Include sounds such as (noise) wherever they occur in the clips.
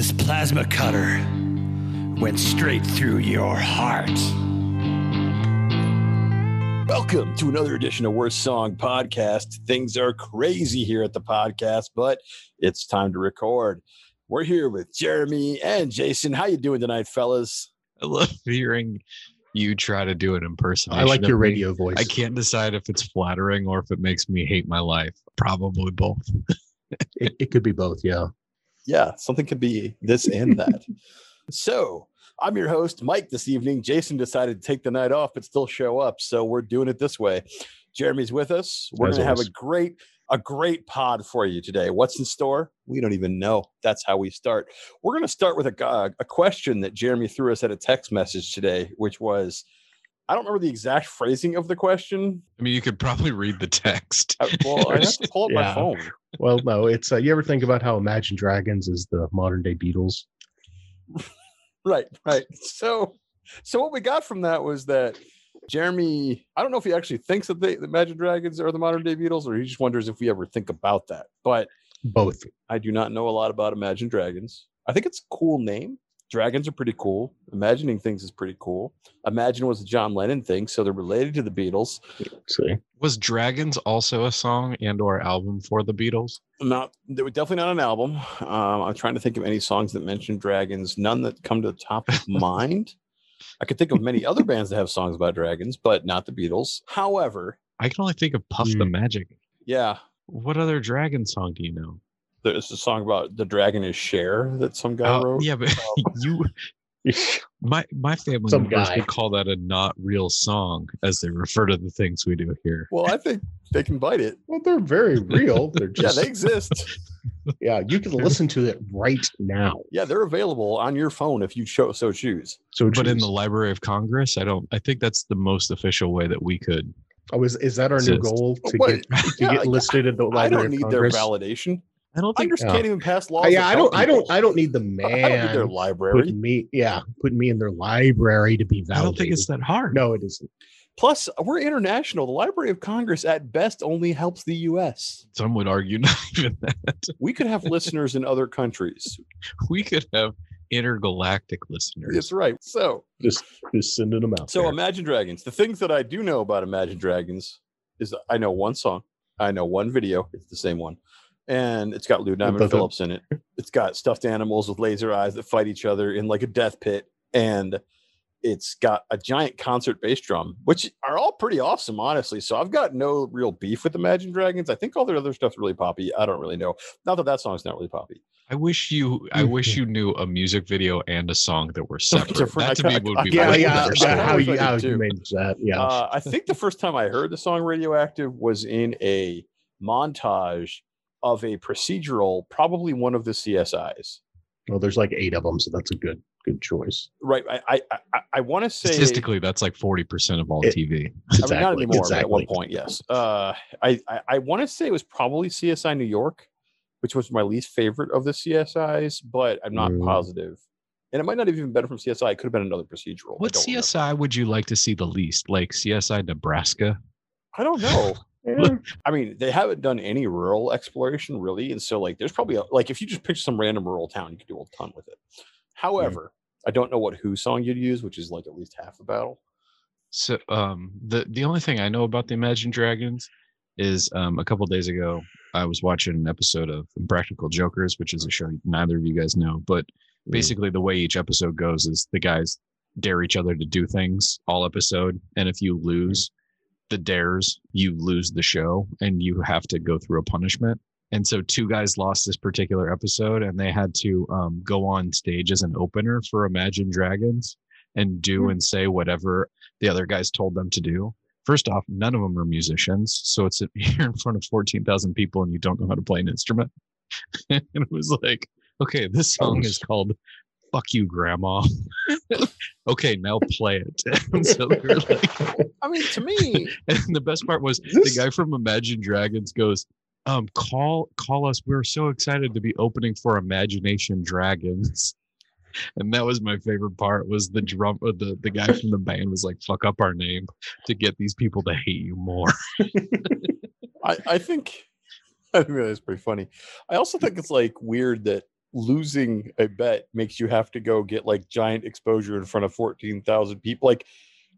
This plasma cutter went straight through your heart. Welcome to another edition of Worst Song Podcast. Things are crazy here at the podcast, but it's time to record. We're here with Jeremy and Jason. How you doing tonight, fellas? I love hearing you try to do an impersonation. I like of your me. radio voice. I can't decide if it's flattering or if it makes me hate my life. Probably both. It, it could be both. Yeah. Yeah, something could be this and that. (laughs) so, I'm your host, Mike, this evening. Jason decided to take the night off, but still show up. So, we're doing it this way. Jeremy's with us. We're going to have a great a great pod for you today. What's in store? We don't even know. That's how we start. We're going to start with a, uh, a question that Jeremy threw us at a text message today, which was I don't remember the exact (laughs) phrasing of the question. I mean, you could probably read the text. Uh, Well, I have to pull up my phone. Well, no, it's uh, you ever think about how Imagine Dragons is the modern day Beatles? (laughs) Right, right. So, so what we got from that was that Jeremy, I don't know if he actually thinks that they, the Imagine Dragons are the modern day Beatles, or he just wonders if we ever think about that. But Both. I do not know a lot about Imagine Dragons. I think it's a cool name. Dragons are pretty cool. Imagining things is pretty cool. Imagine was a John Lennon thing, so they're related to the Beatles. See, Was Dragons also a song and or album for the Beatles? Not, they were definitely not an album. Um, I'm trying to think of any songs that mention dragons. None that come to the top of (laughs) mind. I could think of many other bands that have songs about dragons, but not the Beatles. However, I can only think of Puff the Hmm. Magic. yeah, What other dragon song do you know? There's a song about the dragon is share that some guy Oh, wrote. yeah, but um, (laughs) you my my family Some members guy. would call that a not real song as they refer to the things we do here. Well, I think they can bite it. well, they're very real. (laughs) They're Yeah, they exist. (laughs) yeah. You can listen to it right now. yeah, they're available on your phone if you cho- so choose. So, But in the Library of Congress, I don't I think that's the most official way that we could oh, is, is that our new goal to What? get to Yeah, get listed in the Library? I Library don't need Congress? their validation. I don't I think just Yeah. can't even pass laws. Uh, yeah, I don't. I don't. I don't need the man. I don't need their man library. putting me. Yeah, putting me in their library to be valid. I don't think it's that hard. No, it isn't. Plus, we're international. The Library of Congress, at best, only helps the U.S. Some would argue (laughs) not even that. We could have listeners in other countries. We could have intergalactic listeners. That's right. So, Just just sending them out. so there. Imagine Dragons. The things that I do know about Imagine Dragons is I know one song, I know one video. It's the same one, and it's got Lou Diamond Phillips in it. It's got stuffed animals with laser eyes that fight each other in like a death pit, and it's got a giant concert bass drum, which are all pretty awesome, honestly. So I've got no real beef with Imagine Dragons. I think all their other stuff's really poppy. I don't really know. Not that that song's not really poppy. I wish you I wish you knew a music video and a song that were (laughs) separate. That to me would be yeah, much yeah, better I yeah. How you how you manage that? Yeah. Uh, I think the first time I heard the song Radioactive was in a montage of a procedural, probably one of the CSIs. well, there's like eight of them, so that's a good good choice. Right. I I I, I want to say statistically that's like 40% of all It- TV. I mean, not anymore, but at one point, yes. Uh, I I, I want to say it was probably CSI New York, which was my least favorite of the CSIs, but I'm not Mm. positive. And it might not have even been from CSI. It could have been another procedural. What don't remember. CSI would you like to see the least? Like CSI Nebraska? I don't know. Yeah. I mean, they haven't done any rural exploration really, and so like, there's probably a, like if you just picture some random rural town, you could do a ton with it. However, I don't know what Who song you'd use, which is like at least half the battle. So um the the only thing I know about the Imagine Dragons is um a couple days ago I was watching an episode of Impractical Jokers, which is a show neither of you guys know, but Mm. basically the way each episode goes is the guys dare each other to do things all episode and if you lose the dares you lose the show and you have to go through a punishment. And so two guys lost this particular episode and they had to um, go on stage as an opener for imagine dragons and do Hmm. and say whatever the other guys told them to do. First off none of them are musicians so it's (laughs) you're in front of 14000 people and you don't know how to play an instrument. (laughs) And it was like okay this song is called fuck you grandma. (laughs) Okay now play it. (laughs) And (laughs) so they were like I mean, to me, and the best part was the guy from imagine dragons goes um call call us. We're so excited to be opening for imagination dragons. And that was my favorite part was the drum uh, the the guy from the band was like fuck up our name to get these people to hate you more. I, I think I think that's pretty funny. I also think it's like weird that losing a bet makes you have to go get like giant exposure in front of 14,000 people. Like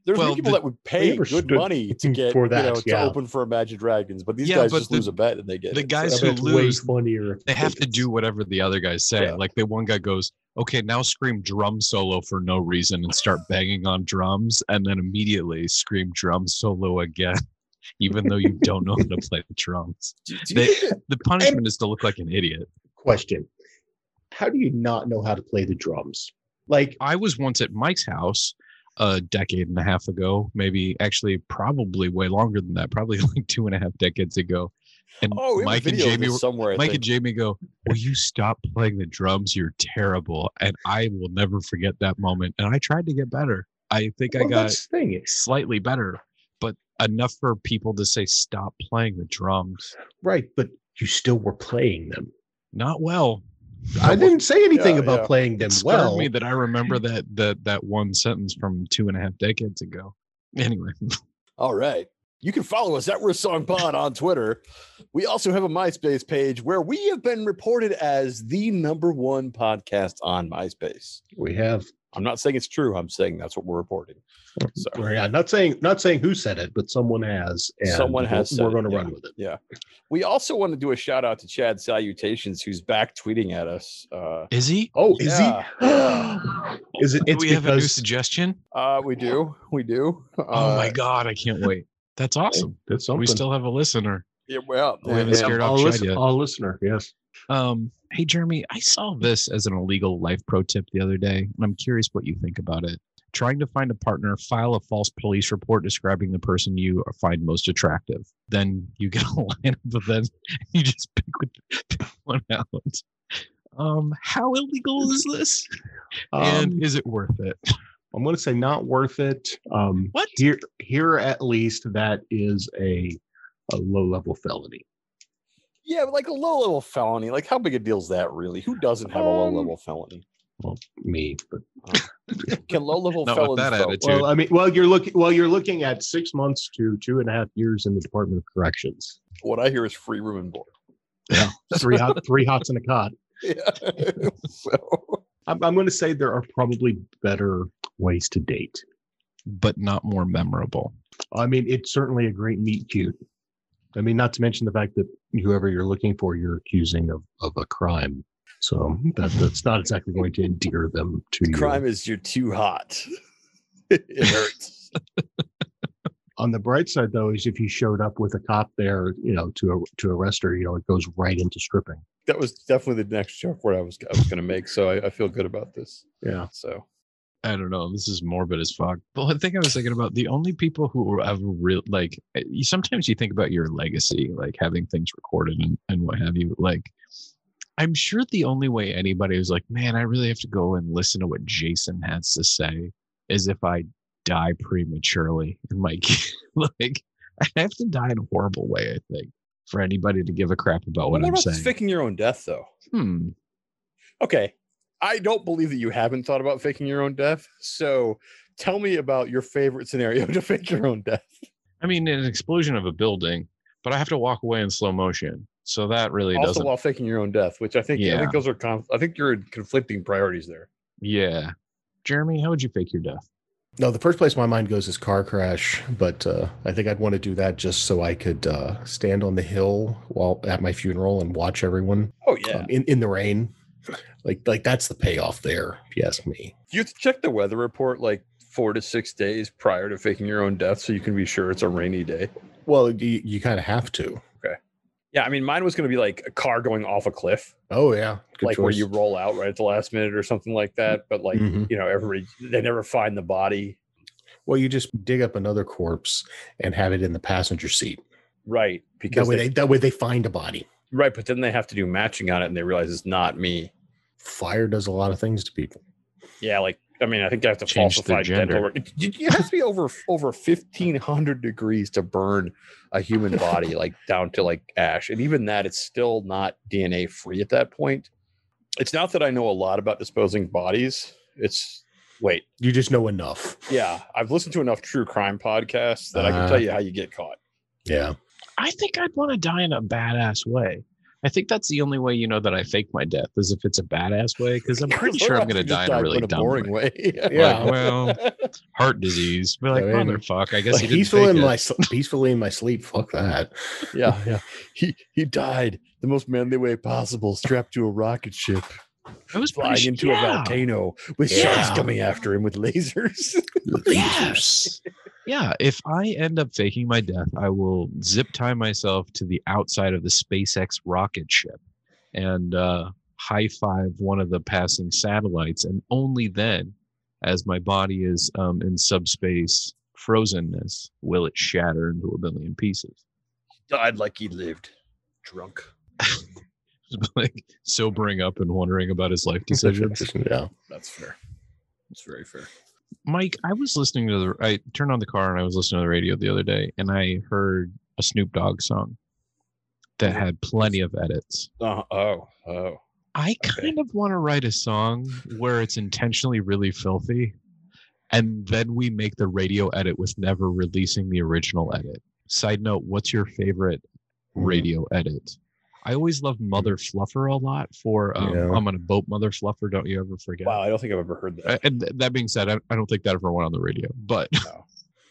there's Well, people the- that would pay good money to (laughs) get for you that, know, to yeah. open for Imagine Dragons, but these Yeah, guys but just the- lose a bet and they get the it. guys So- who lose, funnier. if they have to do whatever the other guys say. Yeah. Like the one guy goes, "Okay, now scream drum solo for no reason and start (laughs) banging on drums, and then immediately scream drum solo again, (laughs) even though you don't know how to play the drums." Do- do you They- The punishment is to look like an idiot. Question: How do you not know how to play the drums? Like, I was once at Mike's house a decade and a half ago, maybe actually probably way longer than that, probably (laughs) like two and a half decades ago. And oh, we have a Mike and Jamie were, somewhere. I Mike think. and Jamie go, Will you stop playing the drums? You're terrible. And I will never forget that moment. And I tried to get better. I think I got thing. Slightly better, but enough for people to say stop playing the drums. right, but you still were playing them. Not well. I didn't say anything Yeah, about yeah. playing them It scared well. me that I remember that that that one sentence from two and a half decades ago. Anyway. (laughs) All right. You can follow us at Worst Song Pod on Twitter. We also have a MySpace page where we have been reported as the number one podcast on MySpace. we have. I'm not saying it's true. I'm saying that's what we're reporting. So Well, yeah, not saying not saying who said it, but someone has. And Someone has We're, we're going to yeah. run with it. Yeah. We also want to do a shout out to Chad Salutations, who's back tweeting at us. Uh, Is he? Oh, is Yeah. he? (gasps) is it? Do It's we have a new suggestion? uh, we do. We do. oh my Uh, god, I can't wait. That's awesome. that's something. We still have a listener. Yeah, well, We haven't and- scared off all, Chad listen, yet. all listener. Yes. Um, hey Jeremy, I saw this as an illegal life pro tip the other day, and I'm curious what you think about it. Trying to find a partner, file a false police report describing the person you find most attractive. Then you get (laughs) a lineup, but then (laughs) you just pick (laughs) one out. Um, how illegal is this? Um, and is it worth it? I'm going to say not worth it. Um, What? Here, here at least that is a a low level felony. Yeah, like a low level felony. Like, how big a deal is that really? Who doesn't have a low Um, level felony? Well, me, but Can low level (laughs) Not felons that vote? attitude. well, I mean, well, you're looking well, you're looking at six months to two and a half years in the Department of Corrections. What I hear is free room and board. Yeah, Three hot, (laughs) three hots in a cot. Yeah. (laughs) so I'm, I'm going to say there are probably better ways to date. but not more memorable. I mean, it's certainly a great meet cute. I mean, not to mention the fact that whoever you're looking for, you're accusing of, of a crime. So that, that's not exactly going to endear them to you. crime is you're too hot. (laughs) it hurts. On the bright side, though, is if you showed up with a cop there, you know, to to arrest her, you know, it goes right into stripping. That was definitely the next joke where I was I was gonna make. So I, I feel good about this. Yeah. So I don't know. This is morbid as fuck. But one thing I was thinking about the only people who ever real like eh, sometimes you think about your legacy, like having things recorded and, and what have you. Like I'm sure the only way anybody was like, man, I really have to go and listen to what Jason has to say is if I die prematurely. And like (laughs) like I have to die in a horrible way, I think, for anybody to give a crap about what what I'm about saying. faking your own death though? Hmm. Okay. I don't believe that you haven't thought about faking your own death. So tell me about your favorite scenario (laughs) to fake your own death. I mean, an explosion of a building, but I have to walk away in slow motion. So that really also doesn't. while faking your own death, which I think yeah. I think those are conf- I think you're conflicting priorities there. Yeah. Jeremy, how would you fake your death? No, the first place my mind goes is car crash, but uh, I think I'd want to do that just so I could uh, stand on the hill while at my funeral and watch everyone Oh yeah. um, in in the rain. Like like that's the payoff there, if you ask me. you check the weather report like four to six days prior to faking your own death so you can be sure it's a rainy day. Well, you, you kind of have to. Okay. Yeah, I mean, mine was going to be like a car going off a cliff, Oh yeah, Good like where you roll out right at the last minute or something like that. But like, Mhm. you know, everybody they never find the body. Well, you just dig up another corpse and have it in the passenger seat. Right. because That way, they, they, that way they find a body. Right, but then they have to do matching on it and they realize it's not me. Fire does a lot of things to people. Yeah, like I mean, I think I have to Change falsify dental. gender. work. It, it it has to be over over fifteen hundred degrees to burn a human body, (laughs) like down to like ash, and even that, it's still not DNA free at that point. It's not that I know a lot about disposing bodies. It's wait, You just know enough. yeah, I've listened to enough true crime podcasts that I can Uh, tell you how you get caught. Yeah. I think I'd want to die in a badass way. I think that's the only way you know that I fake my death is if it's a badass way, because I'm (laughs) pretty sure I'm going to die in a really dumb boring way. way. (laughs) Yeah. Like, well, heart disease. Be like, I mean, motherfucker. I guess Like, he peacefully in it. my peacefully in my sleep. Fuck that. yeah, yeah. (laughs) He he died the most manly way possible, strapped to a rocket ship, I was flying pretty, into yeah. a volcano with Yeah. sharks coming after him with lasers. (laughs) Yes. Yeah. If I end up faking my death, I will zip tie myself to the outside of the SpaceX rocket ship and uh, high five one of the passing satellites. And only then, as my body is um, in subspace frozenness, will it shatter into a billion pieces. died like he lived, drunk. (laughs) (laughs) like sobering up and wondering about his life (laughs) decisions. yeah. That's fair. That's very fair. Mike, I was listening to the I turned on the car and I was listening to the radio the other day and I heard a Snoop Dogg song that had plenty of edits. Uh, oh, oh. I Okay. kind of want to write a song where it's intentionally really filthy and then we make the radio edit with never releasing the original edit. Side note, what's your favorite Hmm. radio edit? I always love Mother Fluffer a lot for um, Yeah. I'm on a boat Mother Fluffer, don't you ever forget? Wow, I don't think I've ever heard that. Uh, And th- that being said, I, I don't think that ever went on the radio, but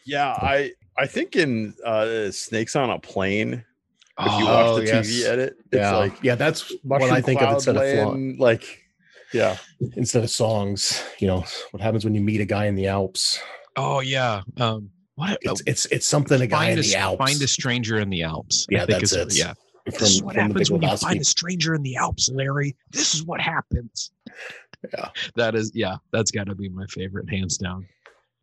Yeah, (laughs) I I think in uh, Snakes on a Plane, if you Oh, watch the yes. TV edit, it's yeah. like yeah, that's what I think of cloud instead of flaw, like yeah. instead of songs. You know what happens when you meet a guy in the Alps? Oh yeah. Um, what? It's it's it's something a guy in find a, the Alps. find a stranger in the Alps. I Yeah, think that's it. Yeah. From, This is what happens when you find a stranger in the Alps, Larry. This is what happens. Yeah. That is, yeah, that's got to be my favorite, hands down.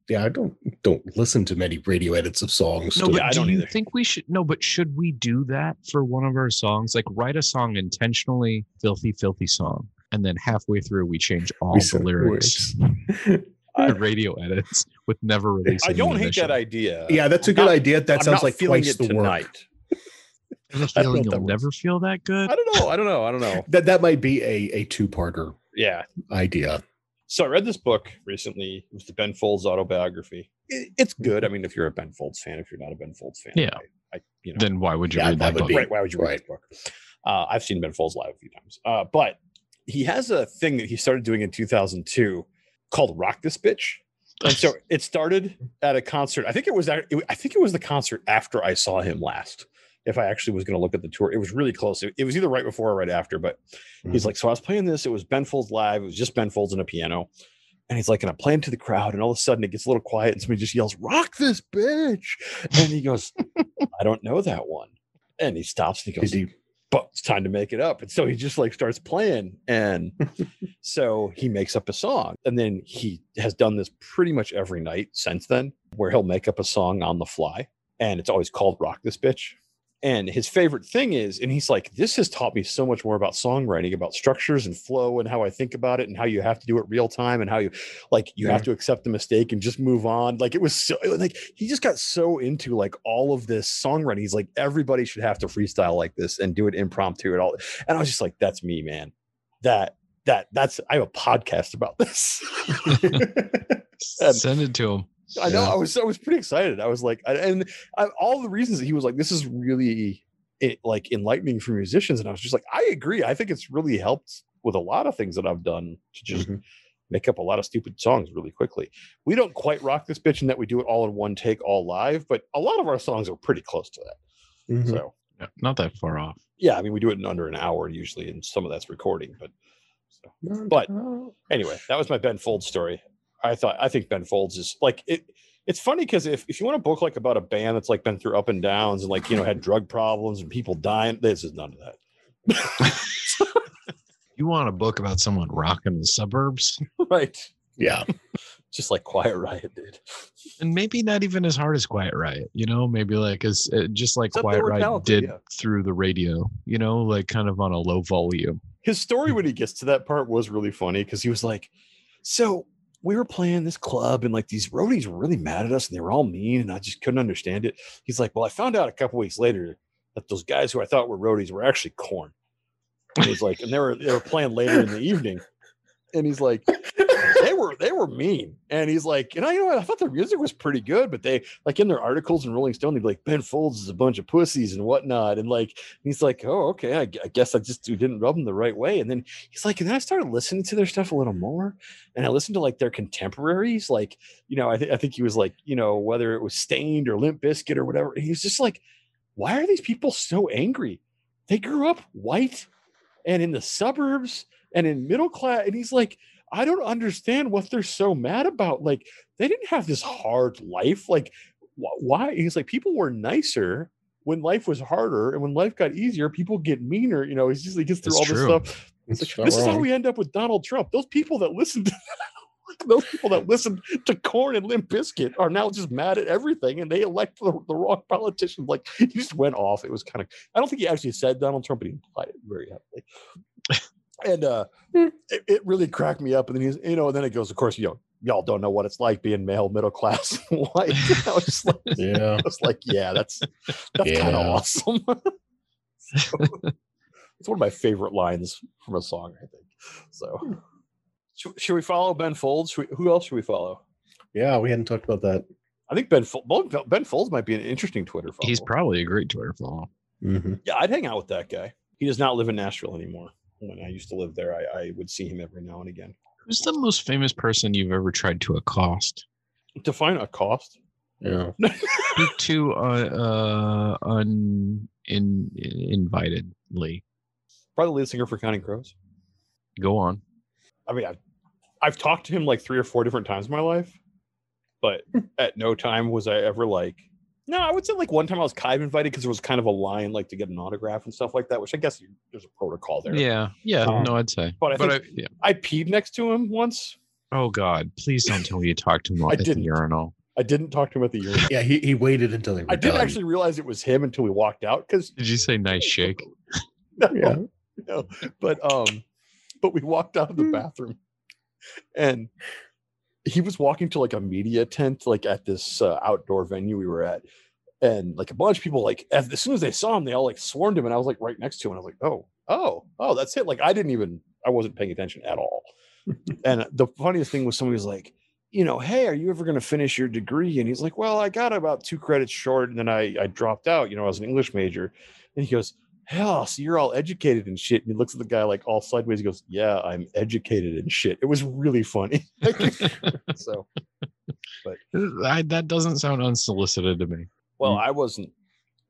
Yeah, I don't don't listen to many radio edits of songs. No, but Yeah, I do don't you either. think we should? No, but should we do that for one of our songs? Like write a song intentionally filthy, filthy song, and then halfway through we change all we the lyrics, words. (laughs) the radio edits with never releasing. I don't hate that idea. yeah, that's a I'm good not- idea. That I'm sounds like feeling twice it the work. Tonight. I have a I don't know feeling if that you'll never feel that good. I don't know. I don't know. I don't know. That that might be a a two parter Yeah. idea. So I read this book recently. It was the Ben Folds autobiography. It, it's good. I mean, if you're a Ben Folds fan, if you're not a Ben Folds fan, Yeah. I, I you know, Then why would you Yeah, read that that would book? be- right? Why would you read right. this book? Uh, I've seen Ben Folds live a few times, uh, but he has a thing that he started doing in 2002 called "Rock This Bitch," and so (laughs) it started at a concert. I think it was. ac- it- I think it was the concert after I saw him last. If I actually was going to look at the tour, it was really close. It, it was either right before or right after. But he's Mhm. like, so I was playing this. It was Ben Folds live. It was just Ben Folds and a piano. And he's like, and I'm playing to the crowd, and all of a sudden it gets a little quiet, and somebody just yells, "Rock this bitch!" And he goes, (laughs) "I don't know that one." And he stops and he goes, you- but it's time to make it up. And so he just like starts playing. And (laughs) so he makes up a song. And then he has done this pretty much every night since then, where he'll make up a song on the fly. And it's always called Rock This Bitch. And his favorite thing is, and he's like, this has taught me so much more about songwriting, about structures and flow and how I think about it and how you have to do it real time and how you like you have to accept the mistake and just move on. Like it was so like he just got so into like all of this songwriting. He's like, everybody should have to freestyle like this and do it impromptu and all. And I was just like, that's me, man. That that that's I have a podcast about this. (laughs) (laughs) Send it to him. I know. Yeah. I was I was pretty excited. I was like, I, and I, all the reasons that he was like, this is really it, like enlightening for musicians, and I was just like, I agree. I think it's really helped with a lot of things that I've done to just Mhm. make up a lot of stupid songs really quickly. We don't quite rock this bitch in that we do it all in one take, all live, but a lot of our songs are pretty close to that. Mhm. So Yeah, not that far off. yeah, I mean, we do it in under an hour usually, and some of that's recording. But so. But- anyway, that was my Ben Fold story. I thought I think Ben Folds is like it. It's funny because if, if you want a book like about a band that's like been through up and downs and like you know had drug problems and people dying, this is none of that. (laughs) You want a book about someone rocking the suburbs, (laughs) right? yeah, (laughs) Just like Quiet Riot did. and maybe not even as hard as Quiet Riot. You know, maybe like as uh, just like Except Quiet Riot talented, did yeah. through the radio. You know, like kind of on a low volume. His story when he gets to that part was really funny because he was like, "So we were playing this club and like these roadies were really mad at us and they were all mean and I just couldn't understand it." He's like, "Well, I found out a couple weeks later that those guys who I thought were roadies were actually Korn." And he's like, and they were they were playing later in the evening, and he's like, they were they were mean. And he's like, and I you know what, I thought their music was pretty good, but they like in their articles in Rolling Stone, they'd be like, Ben Folds is a bunch of pussies and whatnot. And like he's like, oh, okay, I, I guess I just didn't rub them the right way. And then he's like, and then I started listening to their stuff a little more, and I listened to like their contemporaries, like you know, I think I think he was like, you know, whether it was Staind or Limp Bizkit or whatever. And he was just like, why are these people so angry? They grew up white and in the suburbs and in middle class. And he's like, I don't understand what they're so mad about. Like, they didn't have this hard life. Like, wh- why? He's like, people were nicer when life was harder, and when life got easier, people get meaner. You know, he's just he gets through It's all this stuff. Like, not this is how we end up with Donald Trump. Those people that listen to (laughs) those people that listen to Korn and Limp Bizkit are now just mad at everything, and they elect the, the wrong politician. Like he just went off. It was kind of. I don't think he actually said Donald Trump, but he implied it very heavily. And uh, it, it really cracked me up. And then he's, you know, and then it goes. Of course, you know, y'all don't know what it's like being male, middle class, (laughs) white. (laughs) I was just like, Yeah. I was like, yeah, that's that's kind of awesome. (laughs) So, it's one of my favorite lines from a song, I think. So, should, should we follow Ben Folds? Should we, who else should we follow? Yeah, we hadn't talked about that. I think Ben Fol- well, Ben Folds might be an interesting Twitter follow. He's probably a great Twitter follow. hmm yeah, I'd hang out with that guy. He does not live in Nashville anymore. When I used to live there, I, I would see him every now and again. Who's the most famous person you've ever tried to accost? Define a cost. Yeah. (laughs) to uh, uh un in, invitedly. Probably the lead singer for Counting Crows. Go on. I mean, I've, I've talked to him like three or four different times in my life, but (laughs) at no time was I ever like, no, I would say like one time I was kind of invited because there was kind of a line like to get an autograph and stuff like that, which I guess you, there's a protocol there. Yeah, yeah. Um, no, I'd say. but I But I, yeah. I peed next to him once. Oh God, please don't tell me you talked to him I at the didn't. urinal. I didn't talk to him at the urinal. Yeah, he, he waited until they were I didn't actually realize it was him until we walked out because Did you say nice shake? (laughs) no, Yeah. no, but um, but we walked out of the bathroom, and he was walking to like a media tent, like at this uh, outdoor venue we were at, and like a bunch of people, like as, as soon as they saw him, they all like swarmed him, and I was like right next to him, and I was like, oh, oh, oh, that's it. Like I didn't even, I wasn't paying attention at all. (laughs) and the funniest thing was somebody was like. You know, hey, are you ever going to finish your degree? And he's like, Well, I got about two credits short, and then I I dropped out. You know, I was an English major, and he goes, hell, so you're all educated and shit. And he looks at the guy like all sideways. He goes, yeah, I'm educated and shit. It was really funny. (laughs) so, I, that doesn't sound unsolicited to me. well. I wasn't.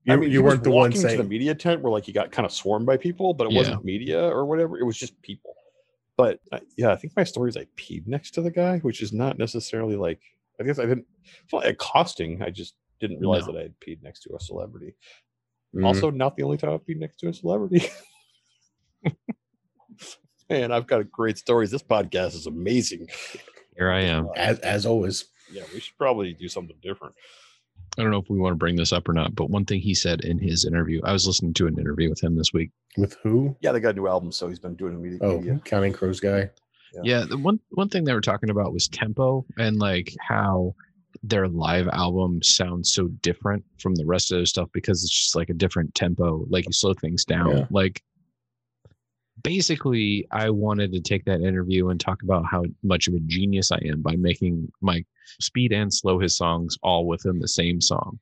You, I mean, you weren't the one walking to the media tent where like he got kind of swarmed by people, but it Yeah. wasn't media or whatever. It was just people. But uh, yeah, I think my story is I peed next to the guy, which is not necessarily like I guess I didn't. It's not accosting. I just didn't realize No. that I had peed next to a celebrity. Mhm. Also, not the only time I've been next to a celebrity. (laughs) Man, I've got great stories. This podcast is amazing. Here I am. As as always. yeah, we should probably do something different. I don't know if we want to bring this up or not, but one thing he said in his interview, I was listening to an interview with him this week. With who? Yeah, they got a new album, so he's been doing a media. Oh, media. Counting Crows guy. Yeah. Yeah, the one one thing they were talking about was tempo and like how their live album sounds so different from the rest of their stuff because it's just like a different tempo, like you slow things down. Yeah. Like basically I wanted to take that interview and talk about how much of a genius I am by making my speed and slow his songs all within the same song.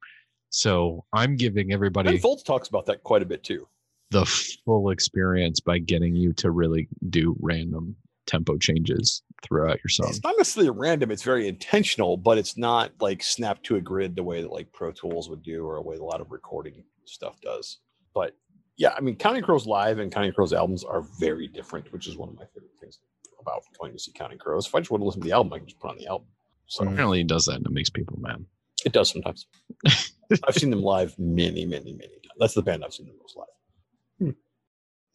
So I'm giving everybody Ben Folds talks about that quite a bit too. the full experience by getting you to really do random tempo changes throughout your song. It's not necessarily random; it's very intentional, but it's not like snap to a grid the way that like Pro Tools would do, or a way a lot of recording stuff does. But yeah, I mean, Counting Crows live and Counting Crows albums are very different, which is one of my favorite things about going to see Counting Crows. If I just want to listen to the album, I can just put on the album. So Mm. Apparently, he does that and it makes people mad. it does sometimes. (laughs) I've seen them live many, many, many times. That's the band I've seen the most live. Hmm.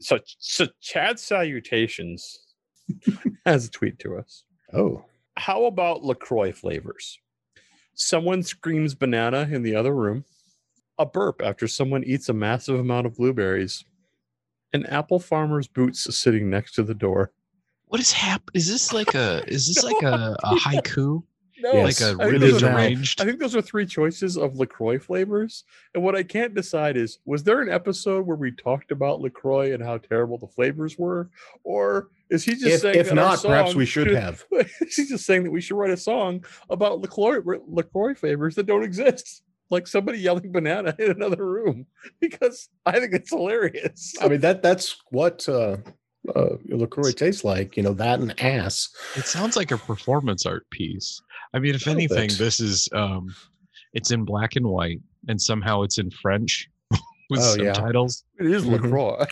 So, so Chad Salutations (laughs) has a tweet to us. Oh, How about LaCroix flavors? Someone screams banana in the other room. A burp after someone eats a massive amount of blueberries. An apple farmer's boots sitting next to the door. What is hap? Is this like a? Is this like a, (laughs) a haiku? No, Yes, like a I think it those is are- now. arranged? I think those are three choices of LaCroix flavors. And what I can't decide is was there an episode where we talked about LaCroix and how terrible the flavors were? Or Is he just If, saying if that our not, perhaps we should have. (laughs) Is he just saying that we should write a song about LaCroix LaCroix flavors that don't exist? Like somebody yelling banana in another room (laughs) because I think it's hilarious. I mean that that's what uh, uh, Lacroix tastes like. You know that and ass. It sounds like a performance art piece. I mean, if anything, bit. this is um it's in black and white and somehow it's in French (laughs) with Oh, yeah. subtitles. it is Mhm. LaCroix.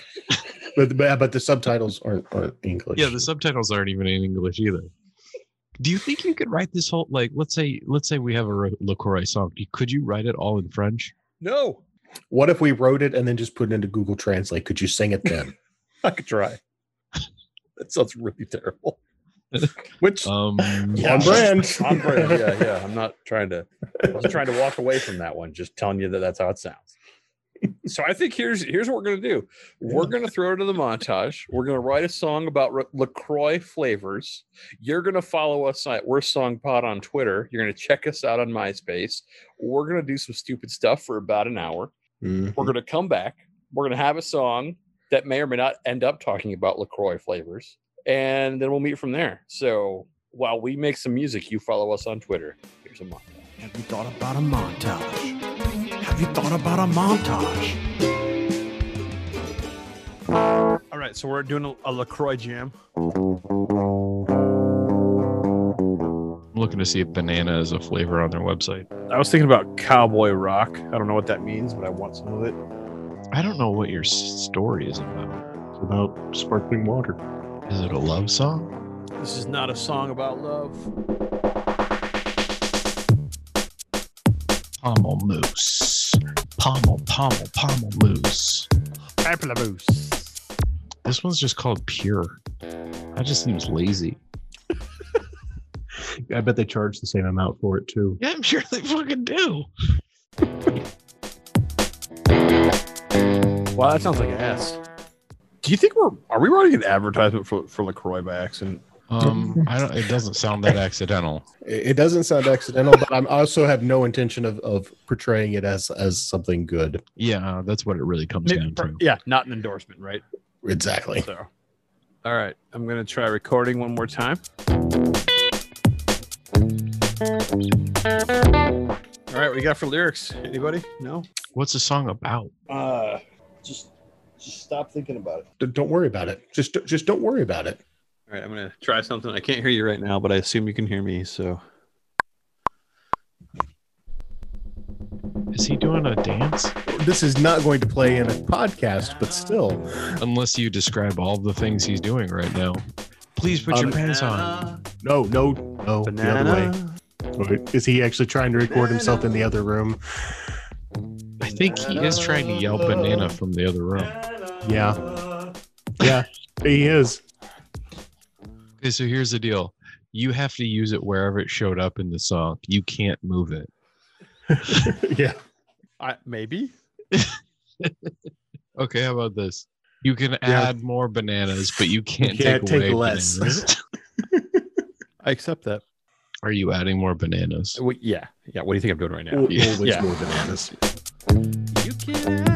But but, but the subtitles aren't aren't English. Yeah, the subtitles aren't even in English either. Do you think you could write this whole like let's say let's say we have a Ro- LaCroix song. Could you write it all in French? No, What if we wrote it and then just put it into Google Translate? Could you sing it then? (laughs) I could try. (laughs) That sounds really terrible. (laughs) Which Um Yeah, On brand. on brand. Yeah, yeah. I'm not trying to. I was trying to walk away from that one. Just telling you that that's how it sounds. So I think here's here's what we're gonna do. We're gonna throw it in the montage. We're gonna write a song about Ra- Lacroix flavors. You're gonna follow us at Worst Song Pod on Twitter. You're gonna check us out on MySpace. We're gonna do some stupid stuff for about an hour. Mhm. We're gonna come back. We're gonna have a song that may or may not end up talking about Lacroix flavors, and then we'll meet from there. So while we make some music, you follow us on Twitter. Here's a montage. Have you thought about a montage? Have you thought about a montage? All right, so we're doing a, a Lacroix jam. I'm looking to see if banana is a flavor on their website. I was thinking about cowboy rock. I don't know what that means, but I want some of it. I don't know what your story is about. It's about sparkling water. Is it a love song? This is not a song about love. Pommel moose. Pommel, pommel, pommel moose. Pamplemousse. This one's just called pure. That just seems lazy. (laughs) I bet they charge the same amount for it too. Yeah, I'm sure they fucking do. Wow, that sounds like an ass. Do you think we're are we writing an advertisement for for Lacroix by accident? Um, I don't. It doesn't sound that accidental. It it doesn't sound accidental, but I'm, also have no intention of, of portraying it as as something good. Yeah, that's what it really comes down to. Yeah, not an endorsement, right? Exactly. So, all right, I'm gonna try recording one more time. All right, what you got for lyrics? Anybody? No. What's the song about? Uh, just just stop thinking about it. D- Don't worry about it. Just just don't worry about it. All right, I'm gonna try something. I can't hear you right now, but I assume you can hear me. So, Is he doing a dance? This is not going to play in a podcast, but still. Unless you describe all the things he's doing right now. Please put your pants on. No, no, no. The other way. Wait, Is he actually trying to record himself in the other room? I think he is trying to yell banana from the other room. Yeah. Yeah, he is. Okay, so here's the deal. You have to use it wherever it showed up in the song. You can't move it. (laughs) yeah. I maybe. (laughs) Okay, how about this? You can add more bananas, but you can't, can't take, take away less. bananas. (laughs) I accept that. Are you adding more bananas? Well, yeah, yeah. What do you think I'm doing right now? Al- Yeah. Always Yeah. more bananas. You can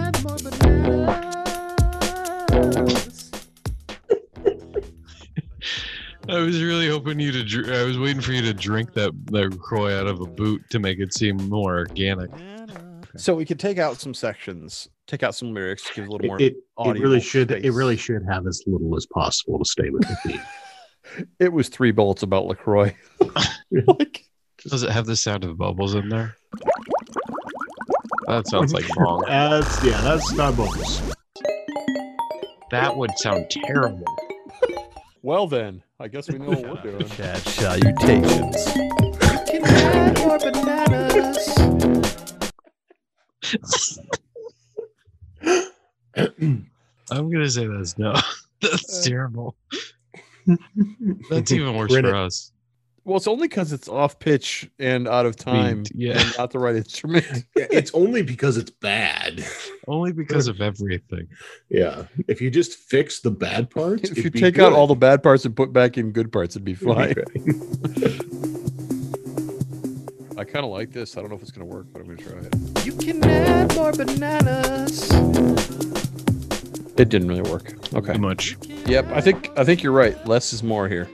I was really hoping you to. Dr- I was waiting for you to drink that that Croy out of a boot to make it seem more organic. So we could take out some sections, take out some lyrics, give a little more. It, it, it really should. It really should have as little as possible to stay with the theme. (laughs) It was three bolts about Lacroix. (laughs) like, Does it have the sound of bubbles in there? That sounds like (laughs) wrong. That's yeah. That's not bubbles. That would sound terrible. Well, then I guess we know what we're doing. Chad salutations. You can add more bananas. I'm gonna say that's no. (laughs) That's uh. terrible. (laughs) That's even worse Print for us. Well, it's only because it's off pitch and out of I mean, time yeah. and not the right (laughs) instrument. (laughs) Yeah, it's only because it's bad. Only because of everything. Yeah. If you just fix the bad parts, if you take out all the bad parts and put back in good parts, it'd be fine. (laughs) I kind of like this. I don't know if it's gonna work, but I'm gonna try it. You can add more bananas. It didn't really work. Okay. Too much. Yep. I think I think you're right. Less is more here.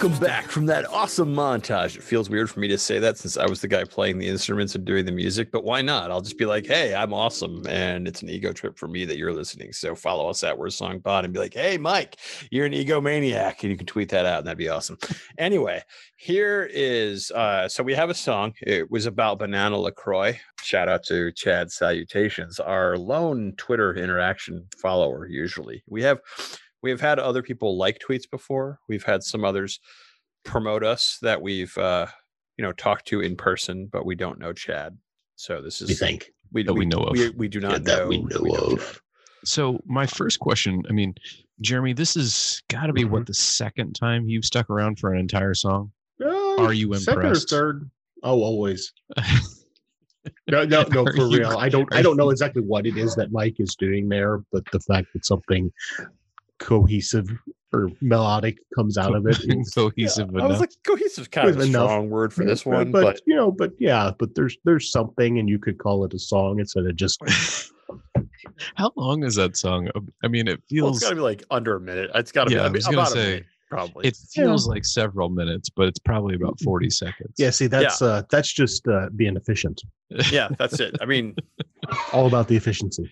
Welcome back from that awesome montage. It feels weird for me to say that since I was the guy playing the instruments and doing the music, but why not? I'll just be like, hey, I'm awesome. And it's an ego trip for me that you're listening. So follow us at Worst Song Pod and be like, hey, Mike, you're an egomaniac. And you can tweet that out and that'd be awesome. anyway, here is uh so we have a song. It was about Banana LaCroix. Shout out to Chad Salutations, our lone Twitter interaction follower, usually. We have we have had other people like tweets before. We've had some others promote us that we've uh, you know talked to in person, but we don't know Chad. So this is We think. we, That we know of. We, we do not that know we know Chad. of. So my first question, I mean, Jeremy, this has got to be what the second time you've stuck around for an entire song. Uh, Are you second impressed? or third? Oh, always. (laughs) No, no, no, for you- real. I don't. I don't know exactly what it is that Mike is doing there, but the fact that something cohesive or melodic comes out of it. it. is- (laughs) cohesive I was like cohesive kind of a Enough. strong word for this but- one, but, but you know, but yeah, but there's there's something, and you could call it a song instead of just. (laughs) How long is that song? I mean, it well, it's feels got to be like under a minute. It's got to Yeah, be I I was gonna about a say, minute, probably. it feels like several minutes, but it's probably about 40 seconds. Yeah, see, that's uh that's just uh, being efficient. yeah, that's it. I mean, (laughs) All about the efficiency.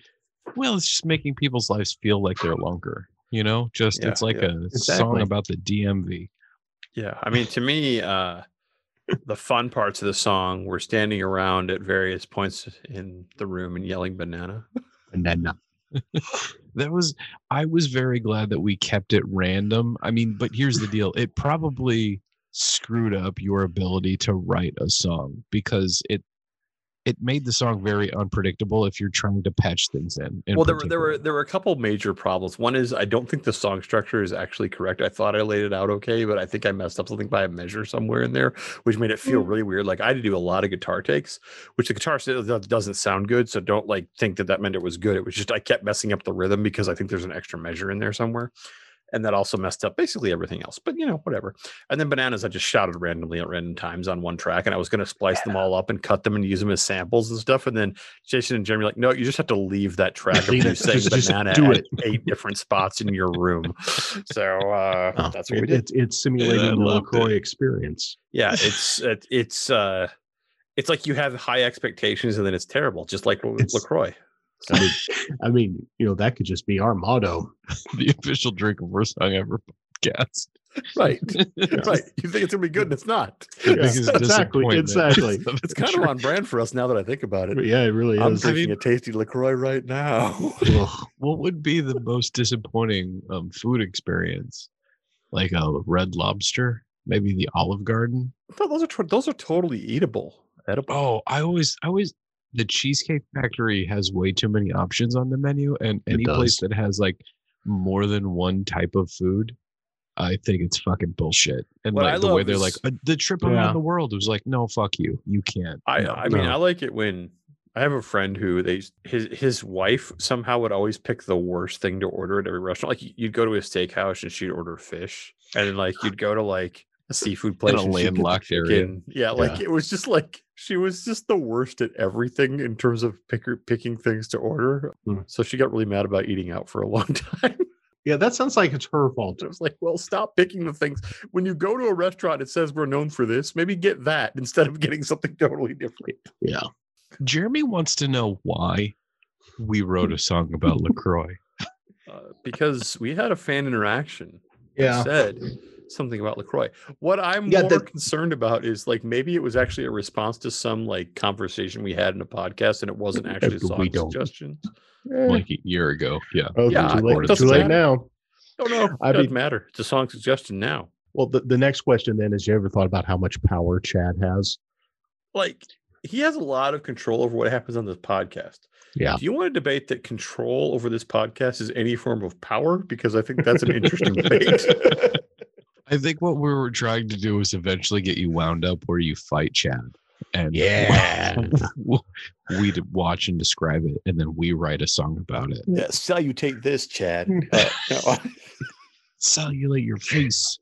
Well, it's just making people's lives feel like they're longer. You know, just Yeah, it's like yeah, a song about the DMV. Yeah, I mean, to me, uh, the fun parts of the song were standing around at various points in the room and yelling "banana." banana (laughs) That was I was very glad that we kept it random. I mean, but here's the deal. It probably screwed up your ability to write a song because it it made the song very unpredictable if you're trying to patch things in. in well, there were there were there were a couple major problems. One is I don't think the song structure is actually correct. I thought I laid it out okay, but I think I messed up something by a measure somewhere in there, which made it feel mm. really weird. Like I had to do a lot of guitar takes, which the guitar still doesn't sound good. So don't like think that that meant it was good. It was just I kept messing up the rhythm because I think there's an extra measure in there somewhere. And that also messed up basically everything else. But you know, whatever. And then bananas, I just shouted randomly at random times on one track, and I was going to splice them all up and cut them and use them as samples and stuff. And then Jason and Jeremy were like, no, you just have to leave that track of Leave you saying Just- just banana do at it. eight different spots in your room. (laughs) So uh, oh, that's what we did. It's it's simulating I the loved Lacroix experience. Yeah, (laughs) it's it, it's uh, it's like you have high expectations and then it's terrible, just like It's- Lacroix. I mean, I mean, you know, that could just be our motto. (laughs) the official drink of worst song ever podcast. Right, (laughs) right. You think it's gonna be good, and it's not. Yeah, exactly, exactly. (laughs) It's kind of on brand for us now that I think about it. Yeah, it really is. I'm is. drinking a tasty Lacroix right now. What would be the most disappointing um, food experience? Like a red lobster, maybe the Olive Garden. No, those are tr- those are totally eatable, edible. Oh, I always, I always, the Cheesecake Factory has way too many options on the menu, and any place that has like more than one type of food, I think it's fucking bullshit. And What like I the way love they're like is- uh, the trip around Yeah. the world was like, no, fuck you, you can't. I No. I mean no. I like it when I have a friend who they his his wife somehow would always pick the worst thing to order at every restaurant. Like you'd go to a steakhouse and she'd order fish, and then like you'd go to like a seafood (laughs) place a and she'd get landlocked area. chicken. Yeah, like it was just like she was just the worst at everything in terms of picker picking things to order. Hmm. So she got really mad about eating out for a (laughs) long time. Yeah, that sounds like it's her fault. I was like, well, stop picking the things. When you go to a restaurant, it says we're known for this. Maybe get that instead of getting something (laughs) totally different. Yeah. Jeremy wants to know why we wrote a song about (laughs) Lacroix. uh, because we had a fan interaction. that Yeah. said something about Lacroix. What I'm Yeah, more that- concerned about is like maybe it was actually a response to some like conversation we had in a podcast, and it wasn't (laughs) actually a we song don't. suggestion. Eh, like a year ago. Yeah. oh, yeah, too it late, too late matter. now. Oh no, (laughs) it I doesn't mean- matter. It's a song suggestion now. Well, the, the next question then is: You ever thought about how much power Chad has? Like he has a lot of control over what happens on this podcast. Yeah. Do you want to debate that control over this podcast is any form of power? Because I think that's an interesting (laughs) debate. I think what we were trying to do is eventually get you wound up where you fight Chad. And Yeah. (laughs) we'd watch and describe it, and then we write a song about it. yeah, salutate this, Chad. (laughs) Uh, no, Cellulate your face.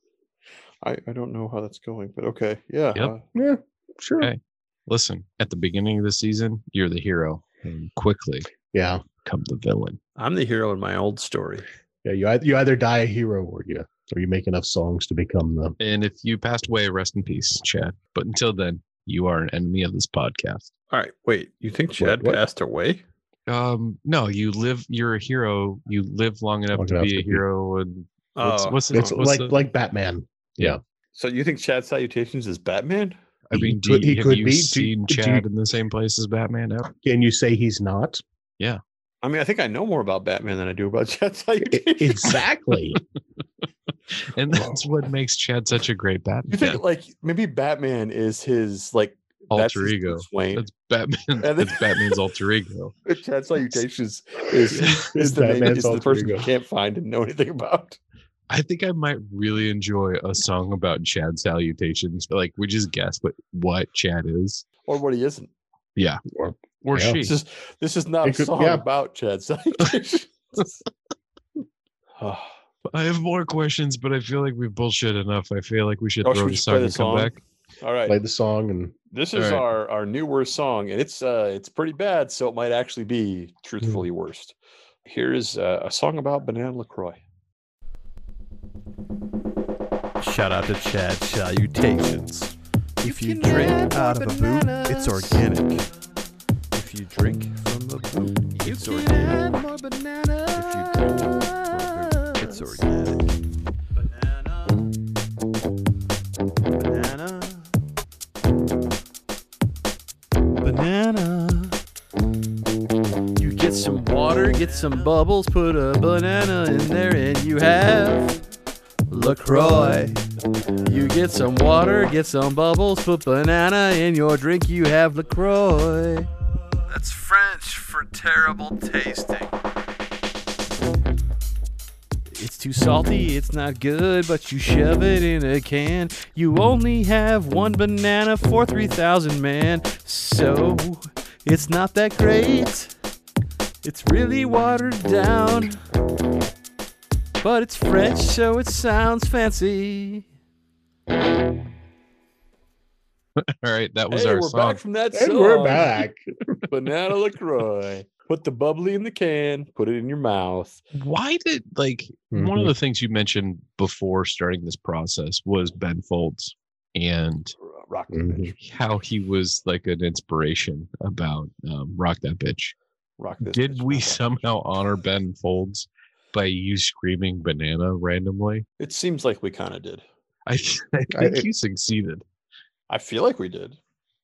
I, I don't know how that's going, but okay. Yeah. Yep. uh, Yeah, sure. Okay. Listen, at the beginning of the season, you're the hero. and quickly Yeah. come the villain. I'm the hero in my old story. Yeah. You you either die a hero or you or you make enough songs to become them. And if you passed away, rest in peace, Chad. But until then, you are an enemy of this podcast. All right, wait. You think Chad what? passed away? Um, no, you live. You're a hero. You live long enough Long to enough be to a be- hero. And what's, Oh, what's, the, it's what's like the- like Batman. Yeah. So you think Chad Salutations is Batman? I mean, do could- you, he have could you be. Do- seen do you- Chad in the same place as Batman? ever? Can you say he's not? Yeah. I mean, I think I know more about Batman than I do about (laughs) Chad Salutations. exactly. (laughs) (laughs) And that's what makes Chad such a great Batman. You think like maybe Batman is his like that's alter his ego. Wayne. That's Batman. And then- That's Batman's (laughs) alter ego. Chad Salutations is (laughs) Is is the, main, Batman's is the alter person you can't find and know anything about. I think I might really enjoy a song about Chad salutations. Like we just guess what what Chad is. Or what he isn't. Yeah. Or- Or Yeah. she. This is this is not It a could- song yeah. about Chad Salutations. Ah. I have more questions, but I feel like we've bullshit enough. I feel like we should Oh, throw should we song play the and come back. all right. Play the song and This is right. our our new worst song, and it's uh it's pretty bad, so it might actually be truthfully worst. Here is uh, a song about banana Lacroix. Shout out to Chad Salutations. If you drink out of a boot, it's organic. If you drink from a boot, it's organic. It's organic. Banana. Banana. You get some water, get some bubbles, put a banana in there, and you have LaCroix. You get some water, get some bubbles, put banana in your drink, you have LaCroix. That's French for terrible tasting. Too salty, it's not good, but you shove it in a can. You only have one banana for 3,000 man, so it's not that great. It's really watered down. But it's French, so it sounds fancy. All right, that was hey, our we're song. back from that and song. we're back. banana Lacroix. Put the bubbly in the can. Put it in your mouth. Why did like one Mhm. of the things you mentioned before starting this process was Ben Folds and Rock the Mhm. bitch. how he was like an inspiration about um, Rock That Bitch. Rock this. Did bitch, we rock. somehow honor Ben Folds by you screaming banana randomly? It seems like we kind of did. I, I I- think you succeeded. I feel like we did.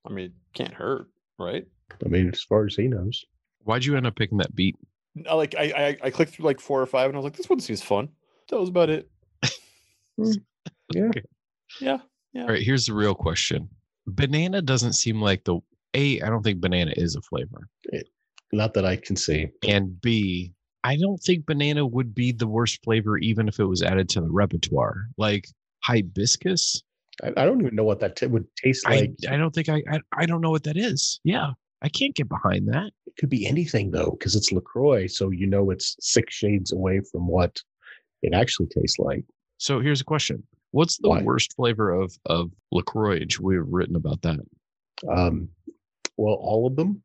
I mean, can't hurt, right? I mean, as far as he knows. Why'd you end up picking that beat? I like I, I I clicked through like four or five, and I was like, this one seems fun. That was about it. Hmm. (laughs) Yeah. Yeah, yeah. All right, here's the real question. Banana doesn't seem like the A, I don't think banana is a flavor. Not that I can see. And B, I don't think banana would be the worst flavor even if it was added to the repertoire. Like hibiscus, I, I don't even know what that t- would taste I, like. I don't think I, I I don't know what that is. Yeah, I can't get behind that. It could be anything though, because it's Lacroix, so you know it's six shades away from what it actually tastes like. So here's a question: What's the Why? worst flavor of of Lacroix? We've written about that. Um, well, all of them.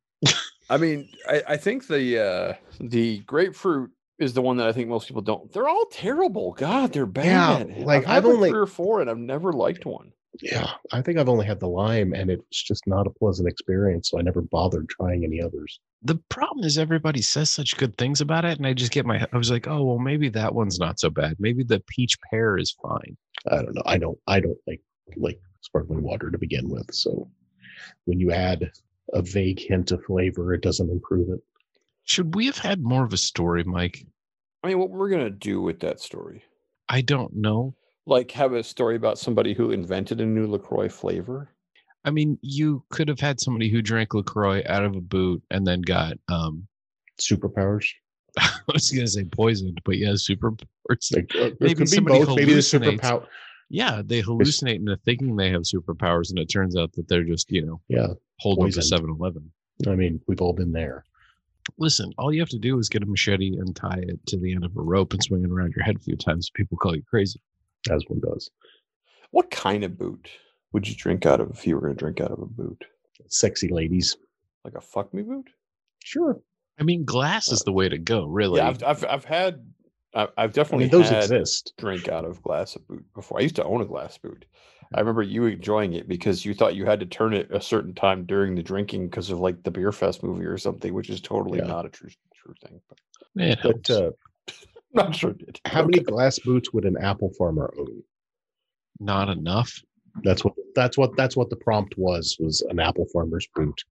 I mean, I, I think the uh the grapefruit is the one that I think most people don't. They're all terrible. God, they're bad. Yeah, bad. like, had, I've only- three or four, and I've never liked one. Yeah, I think I've only had the lime, and it was just not a pleasant experience. So I never bothered trying any others. The problem is everybody says such good things about it, and I just get my. I was like, oh well, maybe that one's not so bad. Maybe the peach pear is fine. I don't know. I don't. I don't like like sparkling water to begin with. So when you add a vague hint of flavor, it doesn't improve it. Should we have had more of a story, Mike? I mean, what we're gonna do with that story? I don't know. Like, have a story about somebody who invented a new Lacroix flavor? I mean, you could have had somebody who drank LaCroix out of a boot and then got um Superpowers. (laughs) I was gonna say poisoned, but yeah, superpowers. Like uh, it Maybe could be somebody both. Maybe the hallucinates. superpower. Yeah, they hallucinate into thinking they have superpowers, and it turns out that they're just, you know, Yeah, hold up to 7 Eleven. I mean, we've all been there. Listen, all you have to do is get a machete and tie it to the end of a rope and swing it around your head a few times. People call you crazy. As one does. What kind of boot would you drink out of if you were gonna drink out of a boot? Sexy ladies. Like a fuck me boot? Sure. I mean, glass is the way to go, really. Yeah, I've, I've I've had I've, I've I definitely mean, those had exist. drink out of glass boot before. I used to own a glass boot. I remember you enjoying it because you thought you had to turn it a certain time during the drinking because of like the Beerfest movie or something, which is totally Yeah. not a true true thing. But It But uh, I'm (laughs) not sure it did. how many glass boots would an apple farmer own? not enough. That's what that's what that's what the prompt was was an apple farmer's boot.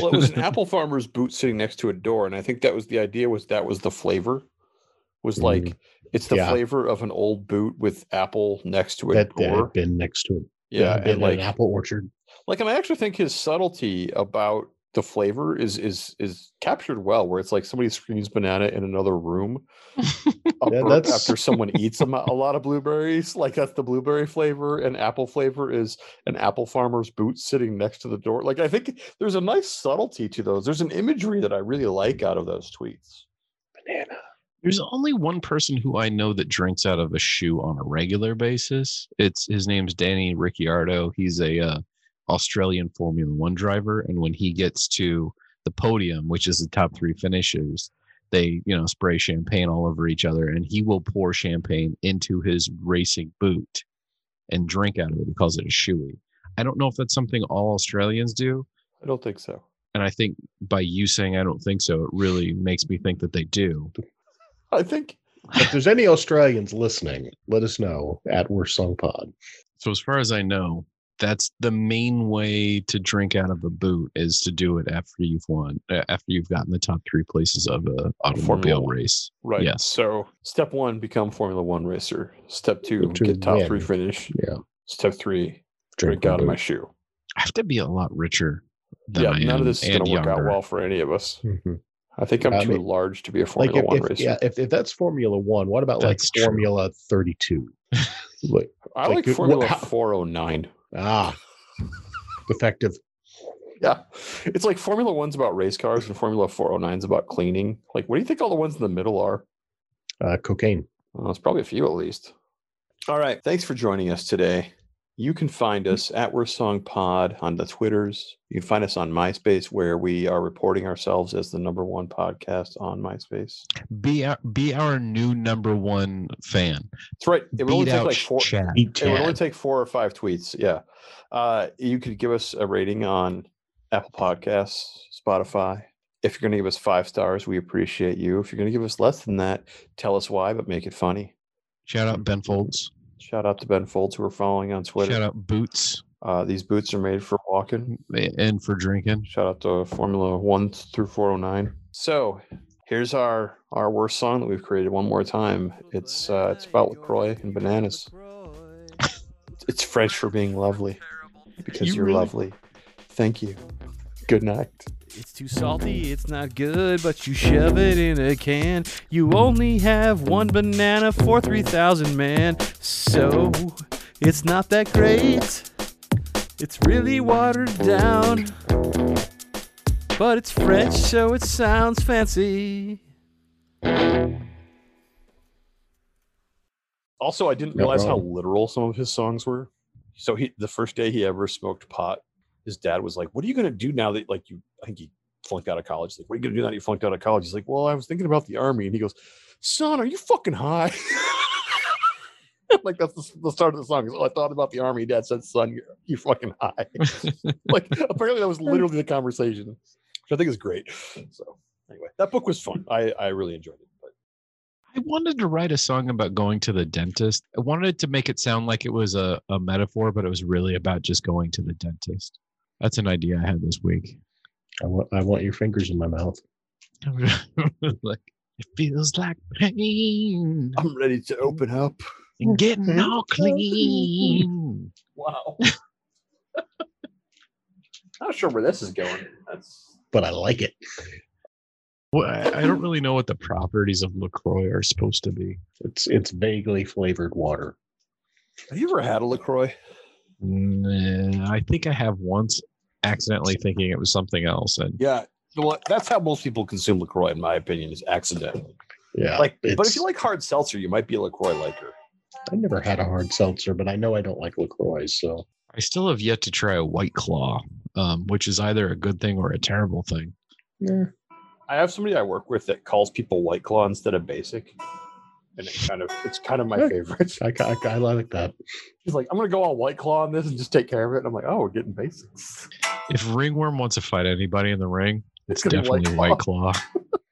Well, it was an (laughs) apple farmer's boot sitting next to a door, and I think that was the idea. Was that was the flavor? Was like Mm, it's the yeah. flavor of an old boot with apple next to a That that had been next to it. Yeah, and like an apple orchard. like and I actually think his subtlety about the flavor is is is captured well where it's like somebody screams banana in another room (laughs) Yeah, that's- after someone eats a, a lot of blueberries like that's the blueberry flavor and apple flavor is an apple farmer's boot sitting next to the door like i think there's a nice subtlety to those there's an imagery that i really like out of those tweets Banana. There's only one person who I know that drinks out of a shoe on a regular basis. It's his name's Danny Ricciardo. He's a uh, Australian Formula One driver, and when he gets to the podium, which is the top three finishes, they you know spray champagne all over each other, and he will pour champagne into his racing boot and drink out of it. He calls it a shoey. I don't know if that's something all Australians do, i don't think so and I think by you saying I don't think so, it really makes me think that they do. i think If there's any Australians listening, let us know at Worst Song Pod. So as far as I know, that's the main way to drink out of a boot is to do it after you've won, uh, after you've gotten the top three places of a automobile race. right Yes. so step one become formula one racer step two get top three finish Yeah. step three drink, the out of my shoe I have to be a lot richer than yeah none of this is going to work out well for any of us Mhm. I think I'm I too mean, large to be a Like Formula if, One if racer. yeah, if, if that's Formula One, what about That's like true. Formula 32? like, I like, like Formula what- how- 409. Ah, effective. Yeah, it's like Formula One's about race cars and Formula 409's about cleaning. Like, what do you think all the ones in the middle are? Uh, cocaine. Well, it's probably a few at least. All right, thanks for joining us today. You can find us at Worst Song Pod on the Twitters. You can find us on MySpace, where we are reporting ourselves as the number one podcast on MySpace. Be our, be our new number one fan. That's right. It would only take like four. It would only take four or five tweets. Yeah. Uh, you could give us a rating on Apple Podcasts, Spotify. If you're going to give us five stars, we appreciate you. If you're going to give us less than that, tell us why, but make it funny. Shout out Ben Folds. Shout out to Ben Folds who are following on Twitter. Shout out Boots Uh, these boots are made for walking. and for drinking. Shout out to Formula One through 409. So here's our our worst song that we've created one more time. It's uh, it's about Lacroix and bananas. It's French for being lovely because You are really- lovely. Thank you. Good night. It's too salty, it's not good, but you shove it in a can. You only have one banana for 3,000 man. So, it's not that great. It's really watered down. But it's French, so it sounds fancy. Also, I didn't Not realize how literal some of his songs were. So he the first day he ever smoked pot, his dad was like, "What are you gonna do now that like you?" I think he flunked out of college. Like, what are you gonna do now that you flunked out of college? He's like, "Well, I was thinking about the army," and he goes, "Son, are you fucking high?" (laughs) like that's the, the start of the song. "Oh, I thought about the army. Dad said, "Son, you're, you're fucking high." (laughs) like apparently that was literally the conversation, which I think is great. So anyway, that book was fun. I I really enjoyed it. But I wanted to write a song about going to the dentist. I wanted to make it sound like it was a, a metaphor, but it was really about just going to the dentist. That's an idea I had this week. I want, I want your fingers in my mouth. (laughs) like it feels like pain I'm ready to open up. and getting all clean. Wow. (laughs) Not sure where this is going. That's But I like it. Well, I I don't really know what the properties of Lacroix are supposed to be. It's it's vaguely flavored water. have you ever had a LaCroix? Nah, I think I have once accidentally thinking it was something else, and Yeah. Well, that's how most people consume LaCroix, in my opinion, is accidentally. Yeah. Like, but if you like hard seltzer, you might be a LaCroix liker. I never had a hard seltzer, but I know I don't like LaCroix. So I still have yet to try a White Claw, um, which is either a good thing or a terrible thing. yeah. I have somebody I work with that calls people White Claw instead of basic, and it kind of it's kind of my favorite. I, I, I like that. He's like, I'm gonna go all White Claw on this and just take care of it. And I'm like, oh, we're getting basics. If Ringworm wants to fight anybody in the ring, it's, It's gonna White definitely White Claw. (laughs)